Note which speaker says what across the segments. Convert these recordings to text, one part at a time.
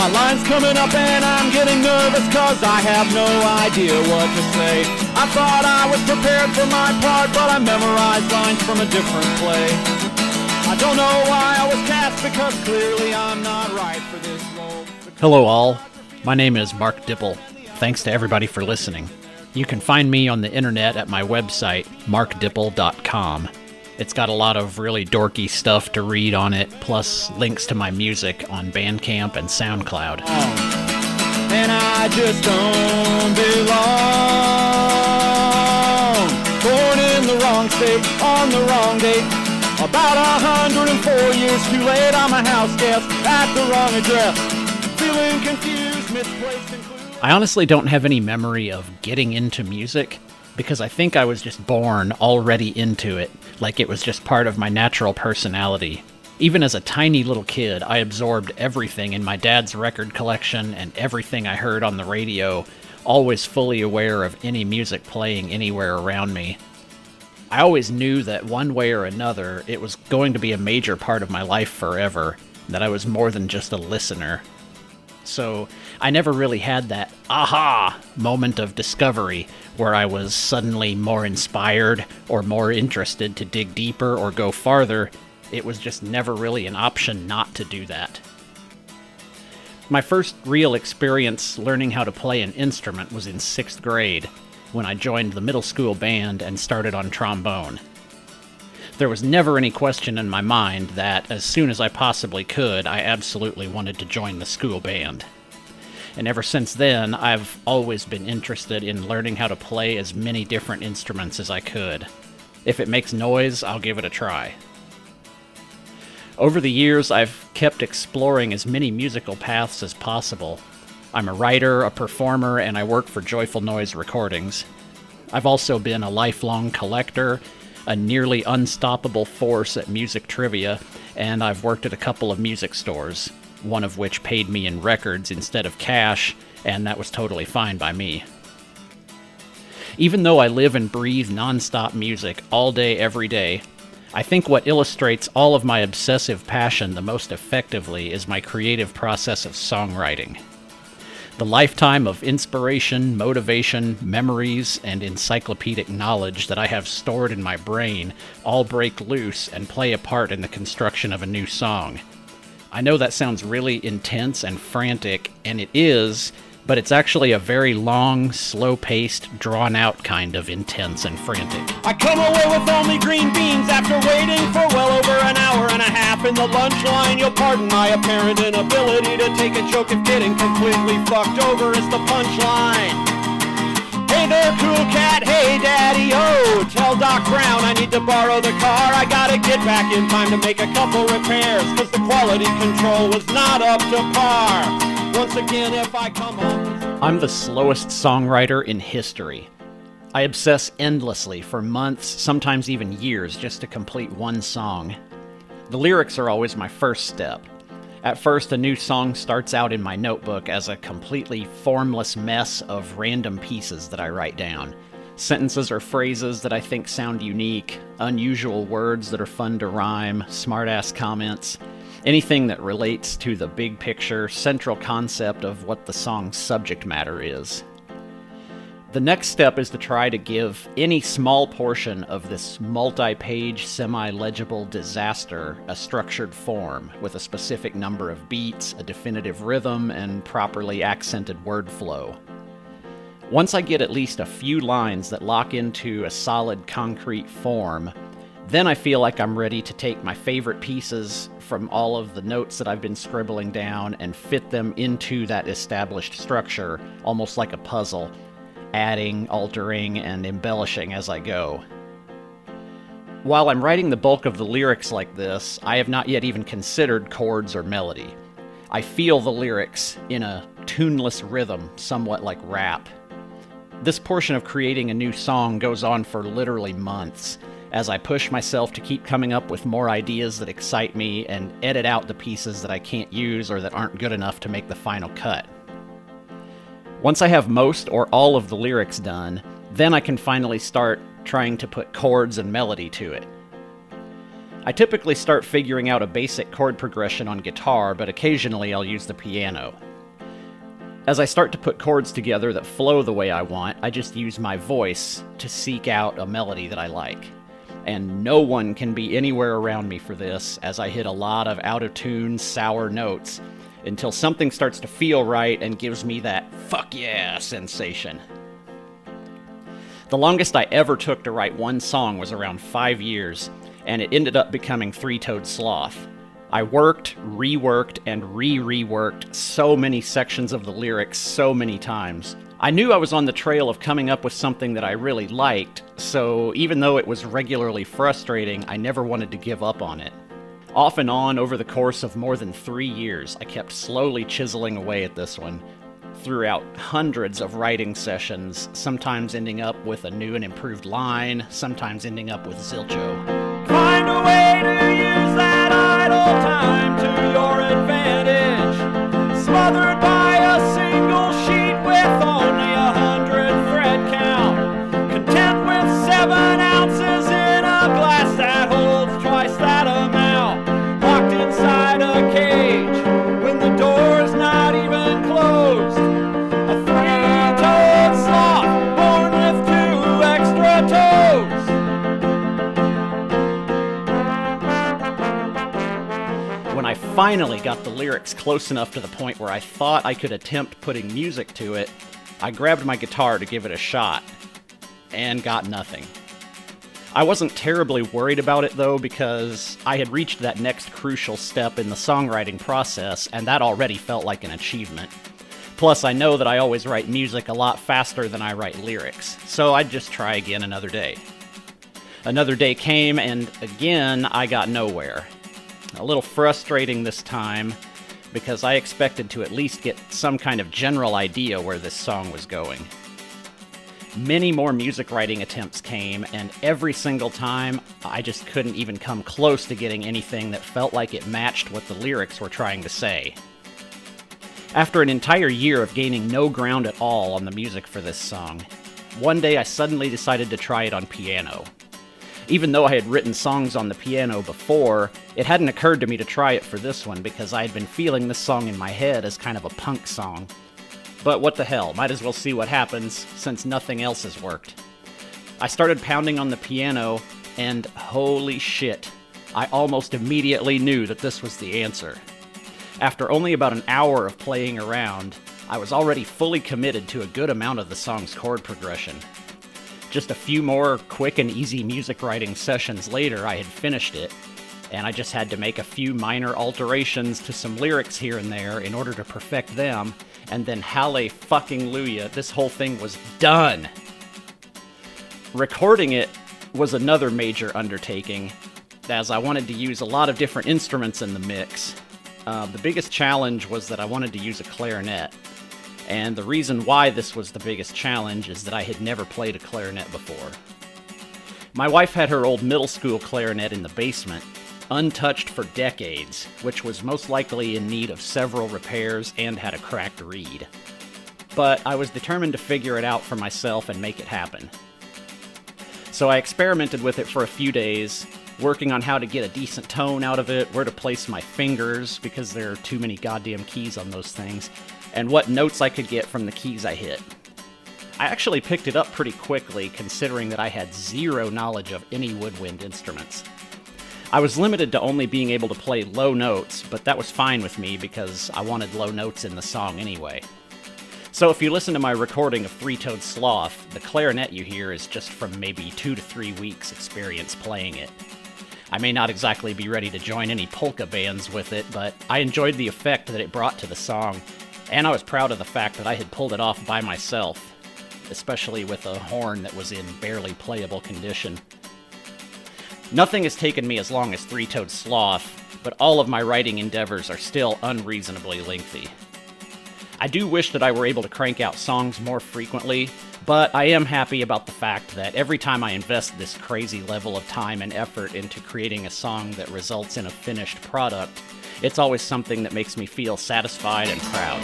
Speaker 1: My line's coming up and I'm getting nervous cause I have no idea what to say. I thought I was prepared for my part, but I memorized lines from a different play. I don't know why I was cast because clearly I'm not right for this role.
Speaker 2: Hello, all. My name is Mark Dipple. Thanks to everybody for listening. You can find me on the internet at my website, markdipple.com. It's got a lot of really dorky stuff to read on it, plus links to my music on Bandcamp and SoundCloud.
Speaker 1: And I just don't belong. Born in the wrong state, on the wrong date. About 104 years too late, I'm a house guest at the wrong address. Feeling confused, misplaced, and clueless.
Speaker 2: I honestly don't have any memory of getting into music because I think I was just born already into it, like it was just part of my natural personality. Even as a tiny little kid, I absorbed everything in my dad's record collection and everything I heard on the radio, always fully aware of any music playing anywhere around me. I always knew that one way or another it was going to be a major part of my life forever, that I was more than just a listener. So I never really had that aha moment of discovery where I was suddenly more inspired or more interested to dig deeper or go farther. It was just never really an option not to do that. My first real experience learning how to play an instrument was in sixth grade when I joined the middle school band and started on trombone. There was never any question in my mind that, as soon as I possibly could, I absolutely wanted to join the school band. And ever since then, I've always been interested in learning how to play as many different instruments as I could. If it makes noise, I'll give it a try. Over the years, I've kept exploring as many musical paths as possible. I'm a writer, a performer, and I work for Joyful Noise Recordings. I've also been a lifelong collector, a nearly unstoppable force at music trivia, and I've worked at a couple of music stores, one of which paid me in records instead of cash, and that was totally fine by me. Even though I live and breathe nonstop music all day, every day, I think what illustrates all of my obsessive passion the most effectively is my creative process of songwriting. The lifetime of inspiration, motivation, memories, and encyclopedic knowledge that I have stored in my brain all break loose and play a part in the construction of a new song. I know that sounds really intense and frantic, and it is, but it's actually a very long, slow paced, drawn out kind of intense and frantic.
Speaker 1: I come away with only green beans after waiting for well over an hour and a half in the lunch line. You'll pardon my apparent inability to take a joke if getting completely fucked over is the punchline. Hey there, cool cat. Hey, daddy. Oh, tell Doc Brown I need to borrow the car. I gotta get back in time to make a couple repairs. Cause the quality control was not up to par. Once again, if I come home.
Speaker 2: I'm the slowest songwriter in history. I obsess endlessly for months, sometimes even years, just to complete one song. The lyrics are always my first step. At first, a new song starts out in my notebook as a completely formless mess of random pieces that I write down. Sentences or phrases that I think sound unique, unusual words that are fun to rhyme, smartass comments, anything that relates to the big picture, central concept of what the song's subject matter is. The next step is to try to give any small portion of this multi page, semi legible disaster a structured form with a specific number of beats, a definitive rhythm, and properly accented word flow. Once I get at least a few lines that lock into a solid concrete form, then I feel like I'm ready to take my favorite pieces from all of the notes that I've been scribbling down and fit them into that established structure, almost like a puzzle adding, altering, and embellishing as I go. While I'm writing the bulk of the lyrics like this, I have not yet even considered chords or melody. I feel the lyrics in a tuneless rhythm, somewhat like rap. This portion of creating a new song goes on for literally months as I push myself to keep coming up with more ideas that excite me and edit out the pieces that I can't use or that aren't good enough to make the final cut. Once I have most or all of the lyrics done, then I can finally start trying to put chords and melody to it. I typically start figuring out a basic chord progression on guitar, but occasionally I'll use the piano. As I start to put chords together that flow the way I want, I just use my voice to seek out a melody that I like. And no one can be anywhere around me for this, as I hit a lot of out of tune, sour notes until something starts to feel right and gives me that fuck yeah sensation. The longest I ever took to write one song was around five years, and it ended up becoming Three Toed Sloth. I worked, reworked, and re reworked so many sections of the lyrics so many times. I knew I was on the trail of coming up with something that I really liked, so even though it was regularly frustrating, I never wanted to give up on it. Off and on, over the course of more than three years, I kept slowly chiseling away at this one, throughout hundreds of writing sessions, sometimes ending up with a new and improved line, sometimes ending up with Zilcho. Finally got the lyrics close enough to the point where I thought I could attempt putting music to it, I grabbed my guitar to give it a shot and got nothing. I wasn't terribly worried about it though because I had reached that next crucial step in the songwriting process and that already felt like an achievement. Plus, I know that I always write music a lot faster than I write lyrics, so I'd just try again another day. Another day came, and again, I got nowhere. A little frustrating this time because I expected to at least get some kind of general idea where this song was going. Many more music writing attempts came, and every single time, I just couldn't even come close to getting anything that felt like it matched what the lyrics were trying to say. After an entire year of gaining no ground at all on the music for this song, one day I suddenly decided to try it on piano. Even though I had written songs on the piano before, it hadn't occurred to me to try it for this one because I had been feeling this song in my head as kind of a punk song. But what the hell, might as well see what happens since nothing else has worked. I started pounding on the piano, and holy shit, I almost immediately knew that this was the answer. After only about an hour of playing around, I was already fully committed to a good amount of the song's chord progression. Just a few more quick and easy music writing sessions later, I had finished it, and I just had to make a few minor alterations to some lyrics here and there in order to perfect them, and then halle fucking luya, this whole thing was done! Recording it was another major undertaking, as I wanted to use a lot of different instruments in the mix. Uh, the biggest challenge was that I wanted to use a clarinet, and the reason why this was the biggest challenge is that I had never played a clarinet before. My wife had her old middle school clarinet in the basement, untouched for decades, which was most likely in need of several repairs and had a cracked reed. But I was determined to figure it out for myself and make it happen. So I experimented with it for a few days, working on how to get a decent tone out of it, where to place my fingers, because there are too many goddamn keys on those things, and what notes I could get from the keys I hit. I actually picked it up pretty quickly, considering that I had zero knowledge of any woodwind instruments. I was limited to only being able to play low notes, but that was fine with me because I wanted low notes in the song anyway. So if you listen to my recording of Three Toed Sloth, the clarinet you hear is just from maybe two to three weeks' experience playing it. I may not exactly be ready to join any polka bands with it, but I enjoyed the effect that it brought to the song, and I was proud of the fact that I had pulled it off by myself, especially with a horn that was in barely playable condition. Nothing has taken me as long as Three Toed Sloth, but all of my writing endeavors are still unreasonably lengthy. I do wish that I were able to crank out songs more frequently, but I am happy about the fact that every time I invest this crazy level of time and effort into creating a song that results in a finished product, it's always something that makes me feel satisfied and proud.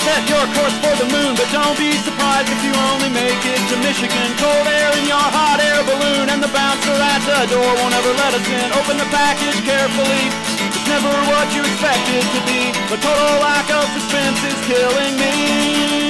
Speaker 1: Set your course for the moon, but don't be surprised if you only make it to Michigan. Cold air in your hot air balloon, and the bouncer at the door won't ever let us in. Open the package carefully. It's never what you expect. expect to be. The total lack of suspense is killing me.